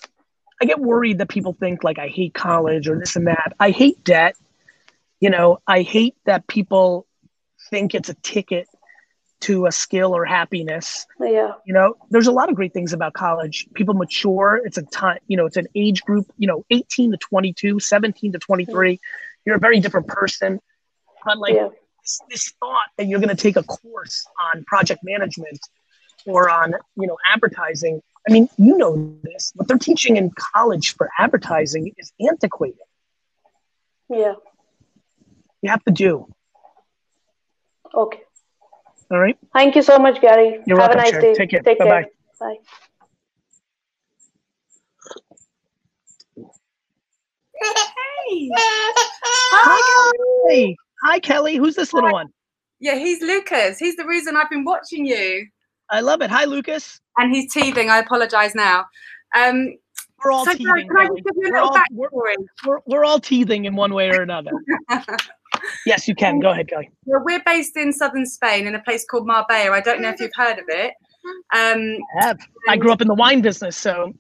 [SPEAKER 1] I get worried that people think like I hate college or this and that. I hate debt. You know, I hate that people think it's a ticket to a skill or happiness.
[SPEAKER 9] Yeah.
[SPEAKER 1] You know, there's a lot of great things about college. People mature. It's a time, you know, it's an age group, you know, 18 to 22, 17 to 23. You're a very different person. But like
[SPEAKER 9] Yeah.
[SPEAKER 1] this, this thought that you're going to take a course on project management or on, you know, advertising. I mean, you know this. What they're teaching in college for advertising is antiquated.
[SPEAKER 9] Yeah.
[SPEAKER 1] You have to do.
[SPEAKER 9] Okay.
[SPEAKER 1] All right.
[SPEAKER 9] Thank you so much, Gary.
[SPEAKER 1] You're
[SPEAKER 9] Have
[SPEAKER 1] welcome,
[SPEAKER 9] a nice
[SPEAKER 1] Sharon.
[SPEAKER 9] day.
[SPEAKER 1] Take care.
[SPEAKER 9] Take
[SPEAKER 1] Bye-bye.
[SPEAKER 9] care. Bye.
[SPEAKER 10] Hey.
[SPEAKER 1] Hi. Hi, Kelly. Who's this little one?
[SPEAKER 10] Yeah, he's Lucas. He's the reason I've been watching you.
[SPEAKER 1] I love it. Hi, Lucas.
[SPEAKER 10] And he's teething. I apologise now. Um,
[SPEAKER 1] We're all
[SPEAKER 10] so
[SPEAKER 1] teething.
[SPEAKER 10] Can I
[SPEAKER 1] Kelly.
[SPEAKER 10] just give you a
[SPEAKER 1] We're all,
[SPEAKER 10] backstory?
[SPEAKER 1] we're, we're, we're all teething in one way or another. Yes, you can. Go ahead, Kelly.
[SPEAKER 10] Well, we're based in southern Spain in a place called Marbella. I don't know if you've heard of it. Um,
[SPEAKER 1] I have. I grew up in the wine business, so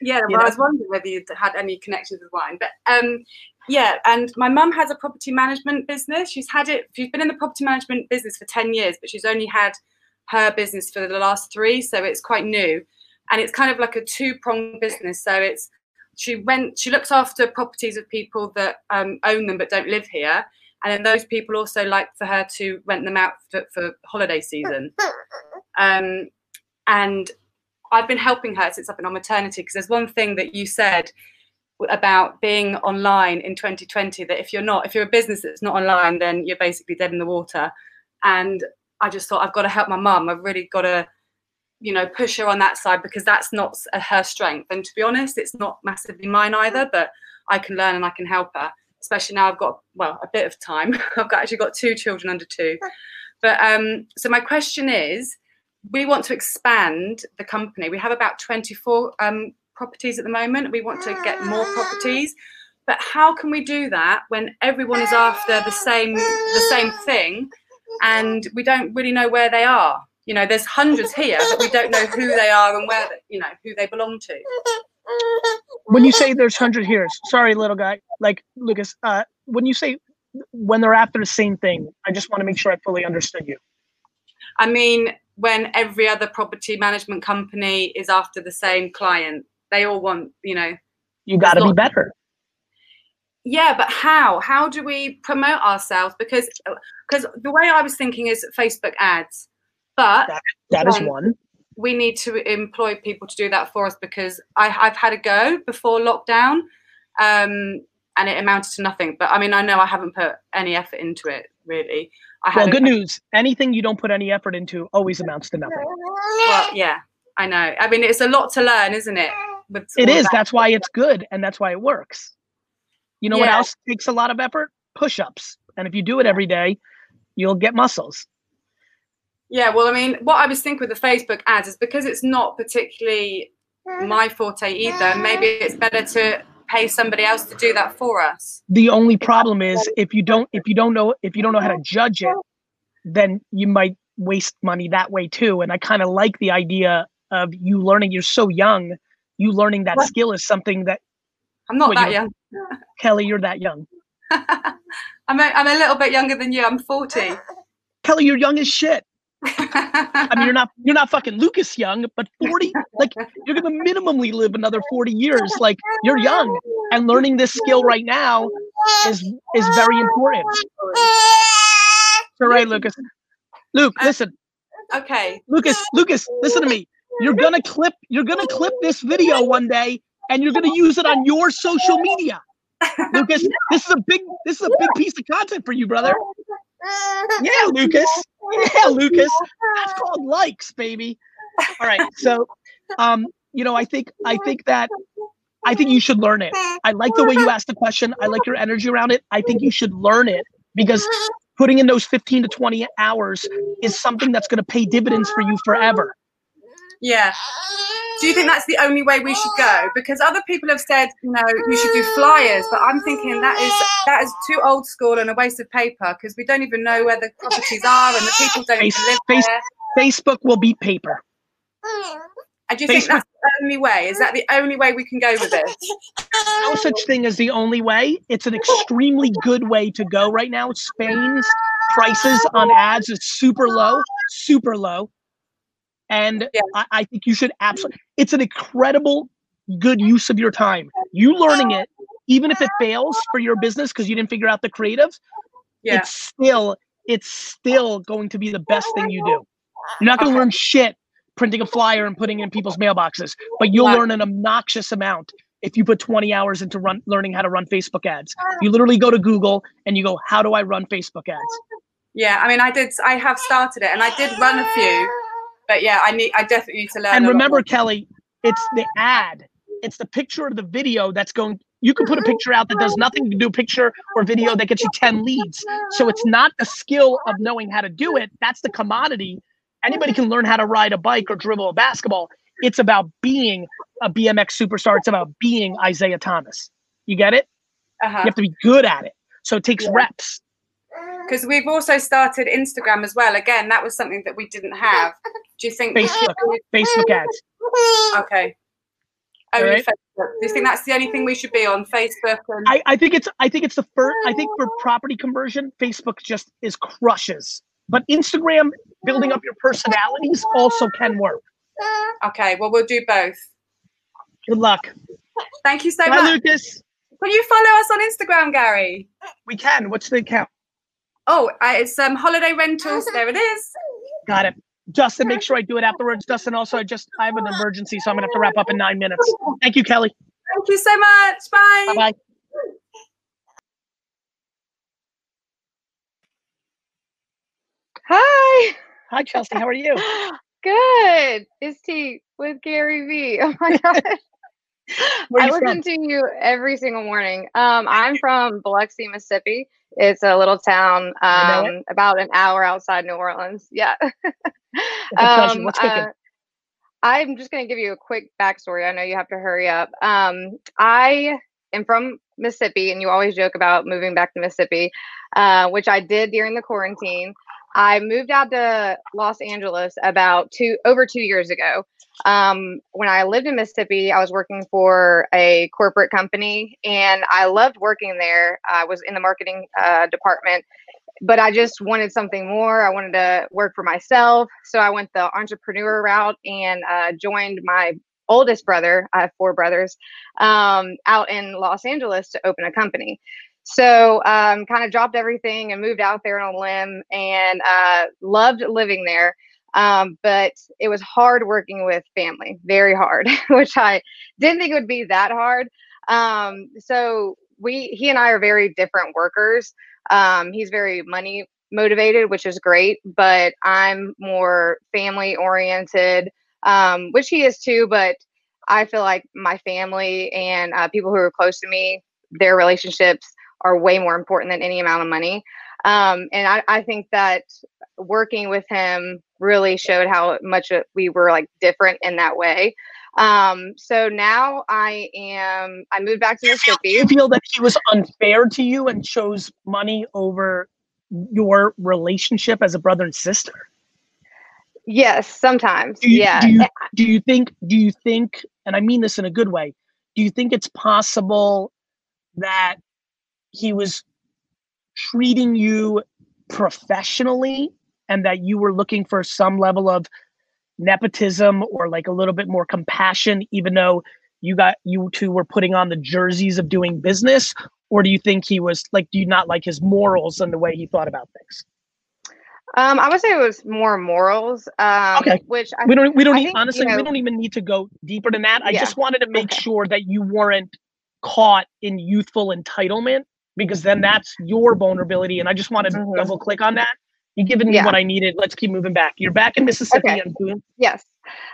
[SPEAKER 10] yeah,
[SPEAKER 1] You
[SPEAKER 10] well, I was wondering whether you'd had any connections with wine, but um, yeah. And my mum has a property management business. She's had it. She's been in the property management business for ten years, but she's only had her business for the last three, so it's quite new. And it's kind of like a two-pronged business. So it's she went. She looks after properties of people that um, own them but don't live here, and then those people also like for her to rent them out for, for holiday season. Um, and I've been helping her since I've been on maternity because there's one thing that you said about being online in 2020 that if you're not, if you're a business that's not online, then you're basically dead in the water. And I just thought I've got to help my mum. I've really got to, you know, push her on that side because that's not her strength. And to be honest, it's not massively mine either. But I can learn and I can help her. Especially now I've got well a bit of time. I've got, actually got two children under two. But um, so my question is, we want to expand the company. We have about 24 um, properties at the moment. We want to get more properties. But how can we do that when everyone is after the same the same thing and we don't really know where they are? You know, there's hundreds here, but we don't know who they are and where you know who they belong to.
[SPEAKER 1] When you say there's hundred here, sorry, little guy, like Lucas, uh, when you say when they're after the same thing, I just want to make sure I fully understood you.
[SPEAKER 10] I mean, when every other property management company is after the same client, they all want, you know,
[SPEAKER 1] You got to be better.
[SPEAKER 10] yeah but how how do we promote ourselves because because the way i was thinking is facebook ads but
[SPEAKER 1] That is
[SPEAKER 10] um,
[SPEAKER 1] one.
[SPEAKER 10] We need to employ people to do that for us because I, i've had a go before lockdown um, and it amounted to nothing but i mean i know i haven't put any effort into it really i
[SPEAKER 1] Well, good news. Anything you don't put any effort into always amounts to nothing.
[SPEAKER 10] well, yeah i know i mean it's a lot to learn isn't it with
[SPEAKER 1] It is.
[SPEAKER 10] that?
[SPEAKER 1] That's why it's good, and that's why it works. You know what else takes a lot of effort? Push-ups. And if you do it every day, you'll get muscles.
[SPEAKER 10] Yeah, well, I mean, what I was thinking with the Facebook ads is because it's not particularly my forte either. Maybe it's better to pay somebody else to do that for us.
[SPEAKER 1] The only problem is if you don't if you don't know if you don't know how to judge it, then you might waste money that way too. And I kind of like the idea of you learning. You're so young. You learning that
[SPEAKER 10] Well-
[SPEAKER 1] skill is something that
[SPEAKER 10] I'm not
[SPEAKER 1] Well,
[SPEAKER 10] that young.
[SPEAKER 1] Kelly, you're that young.
[SPEAKER 10] I'm a, I'm a little bit younger than you. I'm 40.
[SPEAKER 1] Kelly, you're young as shit. I mean, you're not you're not fucking Lucas young, but 40, like you're gonna minimally live another 40 years. Like you're young, and learning this skill right now is is very important. All right, Lucas. Luke, uh, listen,
[SPEAKER 10] Okay.
[SPEAKER 1] Lucas, Lucas, listen to me. You're gonna clip you're gonna clip this video one day, and you're gonna use it on your social media. Lucas, this is a big this is a big piece of content for you, brother. Yeah, Lucas. Yeah, Lucas. That's called likes, baby. All right. So, um, you know, I think I think that I think you should learn it. I like the way you asked the question. I like your energy around it. I think you should learn it because putting in those 15 to 20 hours is something that's going to pay dividends for you forever.
[SPEAKER 10] Yeah. Do you think that's the only way we should go? Oh. Because other people have said, you know, you should do flyers, but I'm thinking that is that is too old school and a waste of paper because we don't even know where the properties are and the people don't
[SPEAKER 1] Face,
[SPEAKER 10] even live
[SPEAKER 1] face,
[SPEAKER 10] there.
[SPEAKER 1] Facebook will beat paper.
[SPEAKER 10] And do you think that's the only way? Is that the only way we can go with this?
[SPEAKER 1] no such thing as the only way. It's an extremely good way to go right now. Spain's prices on ads is super low, super low. And I, I think you should absolutely, it's an incredible good use of your time. You learning it, even if it fails for your business because you didn't figure out the creatives,
[SPEAKER 10] Yeah.
[SPEAKER 1] it's still, it's still going to be the best thing you do. You're not going to learn shit printing a flyer and putting it in people's mailboxes, but you'll
[SPEAKER 10] Right.
[SPEAKER 1] learn an obnoxious amount if you put 20 hours into run learning how to run Facebook ads. You literally go to Google and you go, how do I run Facebook ads?
[SPEAKER 10] Yeah, I mean, I did. I have started it, and I did run a few, but yeah, I need. I definitely need to learn.
[SPEAKER 1] And remember. Kelly, it's the ad. It's the picture of the video that's going. You can put a picture out that does nothing to do picture or video that gets you 10 leads. So it's not the skill of knowing how to do it. That's the commodity. Anybody can learn how to ride a bike or dribble a basketball. It's about being a BMX superstar. It's about being Isaiah Thomas. You get it?
[SPEAKER 10] Uh-huh.
[SPEAKER 1] You have to be good at it. So it takes reps.
[SPEAKER 10] Because we've also started Instagram as well. Again, that was something that we didn't have. Do you think
[SPEAKER 1] Facebook, Facebook ads.
[SPEAKER 10] Okay. Only
[SPEAKER 1] right.
[SPEAKER 10] Facebook. Do you think that's the only thing we should be on Facebook? And
[SPEAKER 1] I, I think it's I think it's the first I think for property conversion, Facebook just is crushes. But Instagram building up your personalities also can work.
[SPEAKER 10] okay, well we'll do both.
[SPEAKER 1] Good luck.
[SPEAKER 10] Thank you so
[SPEAKER 1] Bye,
[SPEAKER 10] much.
[SPEAKER 1] Lucas.
[SPEAKER 10] Can you follow us on Instagram, Gary?
[SPEAKER 1] We can. What's the account?
[SPEAKER 10] Oh, uh, it's um holiday rentals. There it is.
[SPEAKER 1] Got it. Justin, make sure I do it afterwards. Justin, also, I just I have an emergency, so I'm gonna have to wrap up in nine minutes. Thank you, Kelly.
[SPEAKER 10] Thank you so much. Bye.
[SPEAKER 1] Bye bye.
[SPEAKER 11] Hi.
[SPEAKER 1] Hi, Chelsea. How are you?
[SPEAKER 11] Good. It's Tea with Gary Vee. Oh my god. I listen
[SPEAKER 1] from?
[SPEAKER 11] to you every single morning. Um, I'm from Biloxi, Mississippi. It's a little town um, about an hour outside New Orleans. Yeah.
[SPEAKER 1] Pleasure. What's cooking?
[SPEAKER 11] uh, I'm just going to give you a quick backstory. I know you have to hurry up. Um, I am from Mississippi, and you always joke about moving back to Mississippi, uh, which I did during the quarantine. I moved out to Los Angeles about two over two years ago. Um, when I lived in Mississippi, I was working for a corporate company, and I loved working there. I was in the marketing uh, department, but I just wanted something more. I wanted to work for myself, so I went the entrepreneur route and uh, joined my oldest brother. I have four brothers um, out in Los Angeles to open a company. So um, kind of dropped everything and moved out there on a limb and uh, loved living there. Um, but it was hard working with family, very hard, which I didn't think would be that hard. Um, so we, he and I are very different workers. Um, he's very money motivated, which is great, but I'm more family oriented, um, which he is too. But I feel like my family and uh, people who are close to me, their relationships are way more important than any amount of money. Um, and I, I think that working with him really showed how much we were like different in that way. Um, so now I am, I moved back to
[SPEAKER 1] Do
[SPEAKER 11] Mississippi.
[SPEAKER 1] you feel that he was unfair to you and chose money over your relationship as a brother and sister?
[SPEAKER 11] Yes, sometimes.
[SPEAKER 1] Do you,
[SPEAKER 11] yeah.
[SPEAKER 1] Do you, do you think? Do you think? And I mean this in a good way. Do you think it's possible that he was treating you professionally, and that you were looking for some level of nepotism or like a little bit more compassion, even though you got you two were putting on the jerseys of doing business? Or do you think he was like? Do you not like his morals and the way he thought about things?
[SPEAKER 11] Um, I would say it was more morals. Um,
[SPEAKER 1] Okay.
[SPEAKER 11] which I,
[SPEAKER 1] we don't we don't need,
[SPEAKER 11] think, you
[SPEAKER 1] honestly we don't even need to go deeper than that i
[SPEAKER 11] Yeah.
[SPEAKER 1] just wanted to make
[SPEAKER 11] Okay.
[SPEAKER 1] sure that you weren't caught in youthful entitlement because then that's your vulnerability and i just wanted to
[SPEAKER 11] Mhm.
[SPEAKER 1] double click on that you've given me
[SPEAKER 11] Yeah.
[SPEAKER 1] what i needed let's keep moving back you're back in mississippi
[SPEAKER 11] Okay.
[SPEAKER 1] doing
[SPEAKER 11] Yes.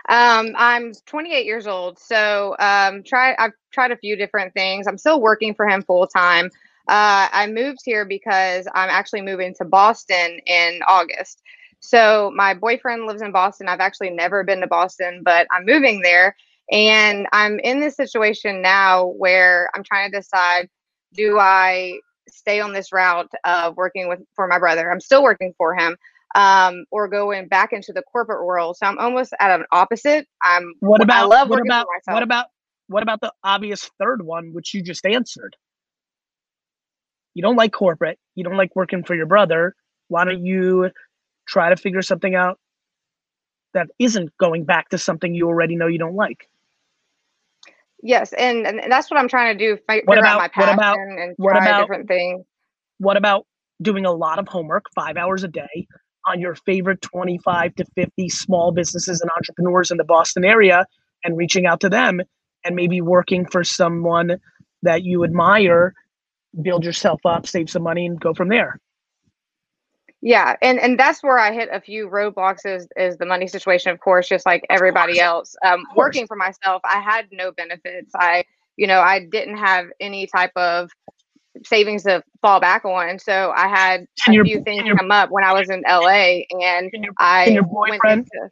[SPEAKER 11] Um, I'm 28 years old. So um, try I've tried a few different things. I'm still working for him full time. Uh, I moved here because I'm actually moving to Boston in August. So my boyfriend lives in Boston. I've actually never been to Boston, but I'm moving there. And I'm in this situation now where I'm trying to decide do I stay on this route of working with for my brother? I'm still working for him um, or going back into the corporate world. So I'm almost at an opposite. I'm
[SPEAKER 1] what
[SPEAKER 11] I
[SPEAKER 1] about
[SPEAKER 11] love
[SPEAKER 1] what about what about what about the obvious third one which you just answered you don't like corporate you don't like working for your brother why don't you try to figure something out that isn't going back to something you already know you don't like
[SPEAKER 11] yes, and, and that's what I'm trying to do. Fi-
[SPEAKER 1] What
[SPEAKER 11] figure out
[SPEAKER 1] about-
[SPEAKER 11] my
[SPEAKER 1] what
[SPEAKER 11] passion
[SPEAKER 1] about-
[SPEAKER 11] and
[SPEAKER 1] what
[SPEAKER 11] try
[SPEAKER 1] about-
[SPEAKER 11] different things.
[SPEAKER 1] what about doing a lot of homework five hours a day on your favorite 25 to 50 small businesses and entrepreneurs in the boston area and reaching out to them and maybe working for someone that you admire build yourself up save some money and go from there
[SPEAKER 11] Yeah, and and that's where I hit a few roadblocks is is the money situation, of course, just like everybody else. Um, working for myself, I had no benefits. I, you know, I didn't have any type of savings to fall back on. So I had
[SPEAKER 1] Can
[SPEAKER 11] a
[SPEAKER 1] your-
[SPEAKER 11] few things
[SPEAKER 1] your-
[SPEAKER 11] come up when I was in LA, and
[SPEAKER 1] can your,
[SPEAKER 11] I
[SPEAKER 1] can your
[SPEAKER 11] went
[SPEAKER 1] boyfriend
[SPEAKER 11] into-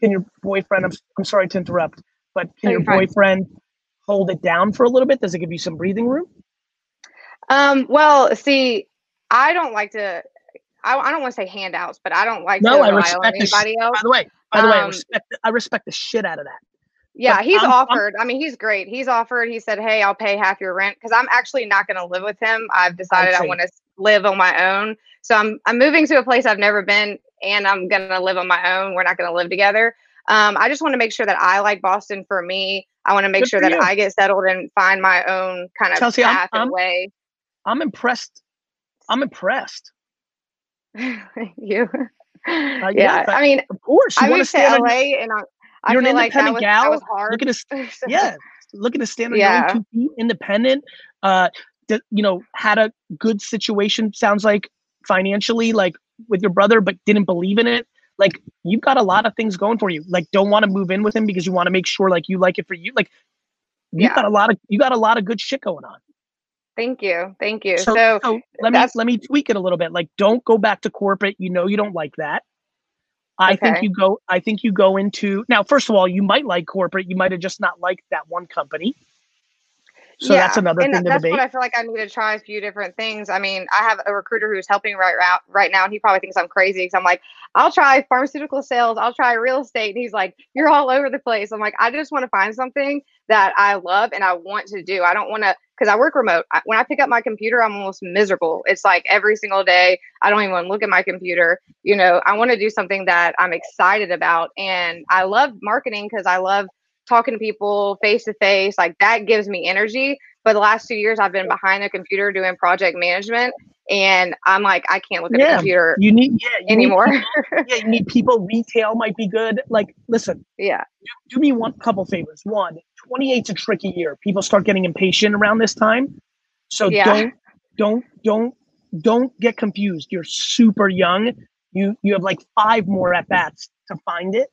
[SPEAKER 1] can your boyfriend I'm, I'm sorry to interrupt but can your
[SPEAKER 11] you're fine.
[SPEAKER 1] boyfriend hold it down for a little bit does it give you some breathing room
[SPEAKER 11] Um, well, see, I don't like to I, I don't want to say handouts, but I don't like
[SPEAKER 1] No,
[SPEAKER 11] to
[SPEAKER 1] I respect the. Sh-
[SPEAKER 11] anybody else.
[SPEAKER 1] by the way, by the way, I
[SPEAKER 11] Um,
[SPEAKER 1] respect. I respect the shit out of that.
[SPEAKER 11] Yeah,
[SPEAKER 1] But
[SPEAKER 11] he's
[SPEAKER 1] I'm- I'm-
[SPEAKER 11] offered. I mean, he's great. He's offered. He said, "Hey, I'll pay half your rent because I'm actually not going to live with him. I've decided I want to live on my own. So I'm I'm moving to a place I've never been, and I'm going to live on my own. We're not going to live together. Um, I just want to make sure that I like Boston for me. I want to make
[SPEAKER 1] Good
[SPEAKER 11] sure that
[SPEAKER 1] you.
[SPEAKER 11] I get settled and find my own kind of
[SPEAKER 1] Chelsea, I'm-
[SPEAKER 11] path and
[SPEAKER 1] I'm-
[SPEAKER 11] way.
[SPEAKER 1] I'm impressed. I'm impressed.
[SPEAKER 11] you.
[SPEAKER 1] Uh,
[SPEAKER 11] yeah,
[SPEAKER 1] yes,
[SPEAKER 11] I mean,
[SPEAKER 1] of course, you
[SPEAKER 11] I
[SPEAKER 1] want to
[SPEAKER 11] moved to
[SPEAKER 1] stand on
[SPEAKER 11] and I, I
[SPEAKER 1] You're an
[SPEAKER 11] feel like that
[SPEAKER 1] independent
[SPEAKER 11] was,
[SPEAKER 1] gal.
[SPEAKER 11] was hard.
[SPEAKER 1] Look at us. Yeah, looking to stand on
[SPEAKER 11] Yeah.
[SPEAKER 1] your own independent. Uh, d- you know, had a good situation. Sounds like financially, like with your brother, but didn't believe in it. Like you've got a lot of things going for you. Like don't want to move in with him because you want to make sure like you like it for you. Like you
[SPEAKER 11] Yeah.
[SPEAKER 1] got a lot of you got a lot of good shit going on.
[SPEAKER 11] Thank you, thank you.
[SPEAKER 1] So,
[SPEAKER 11] So,
[SPEAKER 1] so let me let me tweak it a little bit. Like, don't go back to corporate. You know you don't like that. I think you go. I think you go into now. First of all, you might like corporate. You might have just not liked that one company. So that's another
[SPEAKER 11] and
[SPEAKER 1] thing to
[SPEAKER 11] that's
[SPEAKER 1] debate.
[SPEAKER 11] what I feel like I need to try a few different things. I mean, I have a recruiter who's helping right right, right now, and he probably thinks I'm crazy because I'm like, I'll try pharmaceutical sales, I'll try real estate, and he's like, you're all over the place. I'm like, I just want to find something that I love and I want to do. I don't want to because I work remote. I, when I pick up my computer, I'm almost miserable. It's like every single day, I don't even look at my computer. You know, I want to do something that I'm excited about, and I love marketing because I love talking to people face to face like that gives me energy but the last two years i've been behind the computer doing project management and i'm like i can't look at a computer
[SPEAKER 1] you need yeah you need
[SPEAKER 11] anymore
[SPEAKER 1] people- yeah, you need people. Retail might be good. Like, listen,
[SPEAKER 11] yeah
[SPEAKER 1] do me one couple favors. One, 28's a tricky year. People start getting impatient around this time. So
[SPEAKER 11] Yeah.
[SPEAKER 1] don't don't don't don't get confused. You're super young. You you have like five more at bats to find it.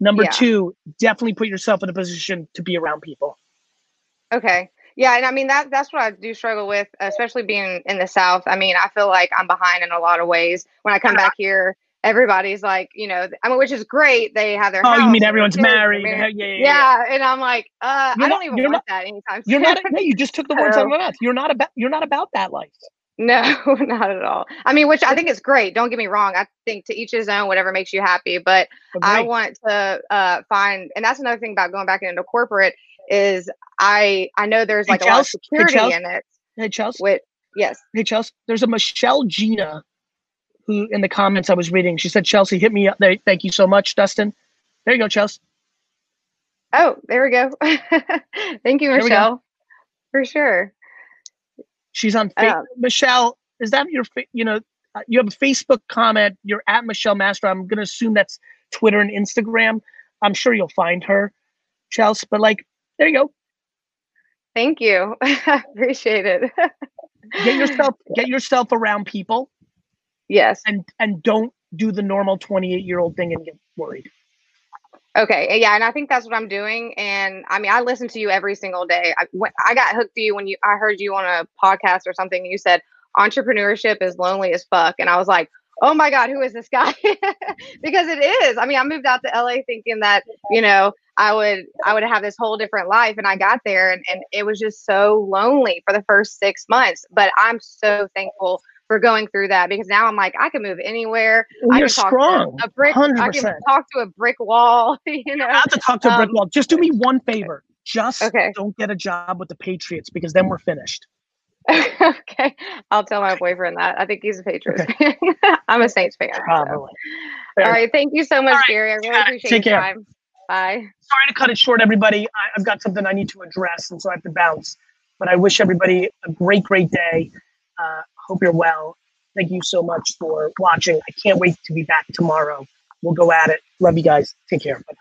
[SPEAKER 1] Number
[SPEAKER 11] Yeah.
[SPEAKER 1] two, definitely put yourself in a position to be around people.
[SPEAKER 11] okay yeah and i mean that that's what i do struggle with especially being in the south i mean i feel like i'm behind in a lot of ways when i come back here everybody's like you know i mean which is great they have their
[SPEAKER 1] Oh, you mean everyone's married?
[SPEAKER 11] married.
[SPEAKER 1] Yeah, yeah, yeah,
[SPEAKER 11] yeah and i'm like uh
[SPEAKER 1] You're
[SPEAKER 11] i don't even want
[SPEAKER 1] not-
[SPEAKER 11] that anytime
[SPEAKER 1] You're
[SPEAKER 11] soon
[SPEAKER 1] not. Yeah, you just took the words out of my mouth. You're not about. You're not about that life.
[SPEAKER 11] No, not at all. I mean, which I think is great. Don't get me wrong. I think to each his own, whatever makes you happy. But I want to uh, find, and that's another thing about going back into corporate is I I know there's
[SPEAKER 1] Hey,
[SPEAKER 11] like a lot of
[SPEAKER 1] Chelsea. Hey,
[SPEAKER 11] security
[SPEAKER 1] Chelsea.
[SPEAKER 11] in it.
[SPEAKER 1] Hey, Chelsea.
[SPEAKER 11] With yes,
[SPEAKER 1] Hey, Chelsea. There's a Michelle Gina who, in the comments I was reading, she said, Chelsea, hit me up. There, thank you so much, Dustin. There you go, Chelsea.
[SPEAKER 11] oh, there we go. Thank you,
[SPEAKER 1] go.
[SPEAKER 11] Michelle, for sure.
[SPEAKER 1] She's on Facebook.
[SPEAKER 11] Um,
[SPEAKER 1] Michelle, is that your, you know, uh, you have a Facebook comment. You're at Michelle Master. I'm going to assume that's Twitter and Instagram. I'm sure you'll find her, Chelsea. But like, there you go.
[SPEAKER 11] Thank you. Appreciate it.
[SPEAKER 1] Get yourself, get yourself around people
[SPEAKER 11] yes.
[SPEAKER 1] and, and don't do the normal 28 year old thing and get worried.
[SPEAKER 11] Okay, yeah, and I think that's what I'm doing. And I mean, I listen to you every single day. I, when, I got hooked to you when you I heard you on a podcast or something. You said entrepreneurship is lonely as fuck, and I was like, oh my god, who is this guy? because it is. I mean, I moved out to LA thinking that you know I would I would have this whole different life, and I got there, and and it was just so lonely for the first six months. But I'm so thankful for going through that because now I'm like I can move anywhere. I
[SPEAKER 1] You're
[SPEAKER 11] can talk
[SPEAKER 1] strong.
[SPEAKER 11] to a brick. I can
[SPEAKER 1] 100%.
[SPEAKER 11] talk to a brick wall. You know,
[SPEAKER 1] I have to talk to a brick
[SPEAKER 11] Um,
[SPEAKER 1] wall. Just do me one favor. Just
[SPEAKER 11] Okay.
[SPEAKER 1] don't get a job with the Patriots because then we're finished.
[SPEAKER 11] okay, I'll tell my boyfriend that. I think he's a Patriots fan. I'm a Saints fan. so.
[SPEAKER 1] Probably.
[SPEAKER 11] All right, thank you so much,
[SPEAKER 1] right,
[SPEAKER 11] Gary. I really appreciate
[SPEAKER 1] Take
[SPEAKER 11] your
[SPEAKER 1] care.
[SPEAKER 11] time. Bye.
[SPEAKER 1] Sorry to cut it short, everybody. I, I've got something I need to address, and so I have to bounce. But I wish everybody a great, great day. Uh, hope you're well. Thank you so much for watching. I can't wait to be back tomorrow. We'll go at it. Love you guys. Take care. Bye.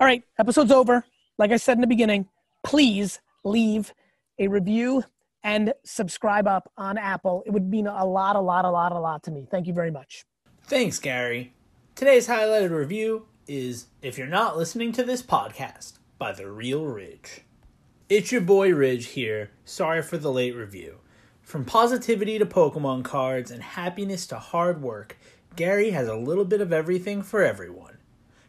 [SPEAKER 1] All right, episode's over. Like I said in the beginning, please leave a review and subscribe up on Apple. It would mean a lot, a lot, a lot, a lot to me. Thank you very much.
[SPEAKER 12] Thanks, Gary. Today's highlighted review is If You're Not Listening to This Podcast by The Real Ridge. It's your boy Ridge here. Sorry for the late review. From positivity to Pokemon cards and happiness to hard work, Gary has a little bit of everything for everyone.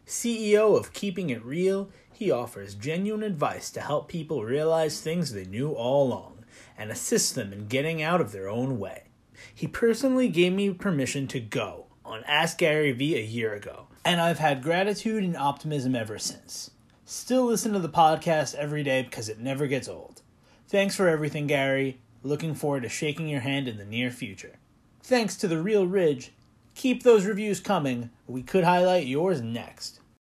[SPEAKER 12] CEO of Keeping It Real, he offers genuine advice to help people realize things they knew all along and assist them in getting out of their own way. He personally gave me permission to go on Ask Gary Vee a year ago, and I've had gratitude and optimism ever since. Still listen to the podcast every day because it never gets old. Thanks for everything, Gary. Looking forward to shaking your hand in the near future. Thanks to The Real Ridge. Keep those reviews coming. We could highlight yours next.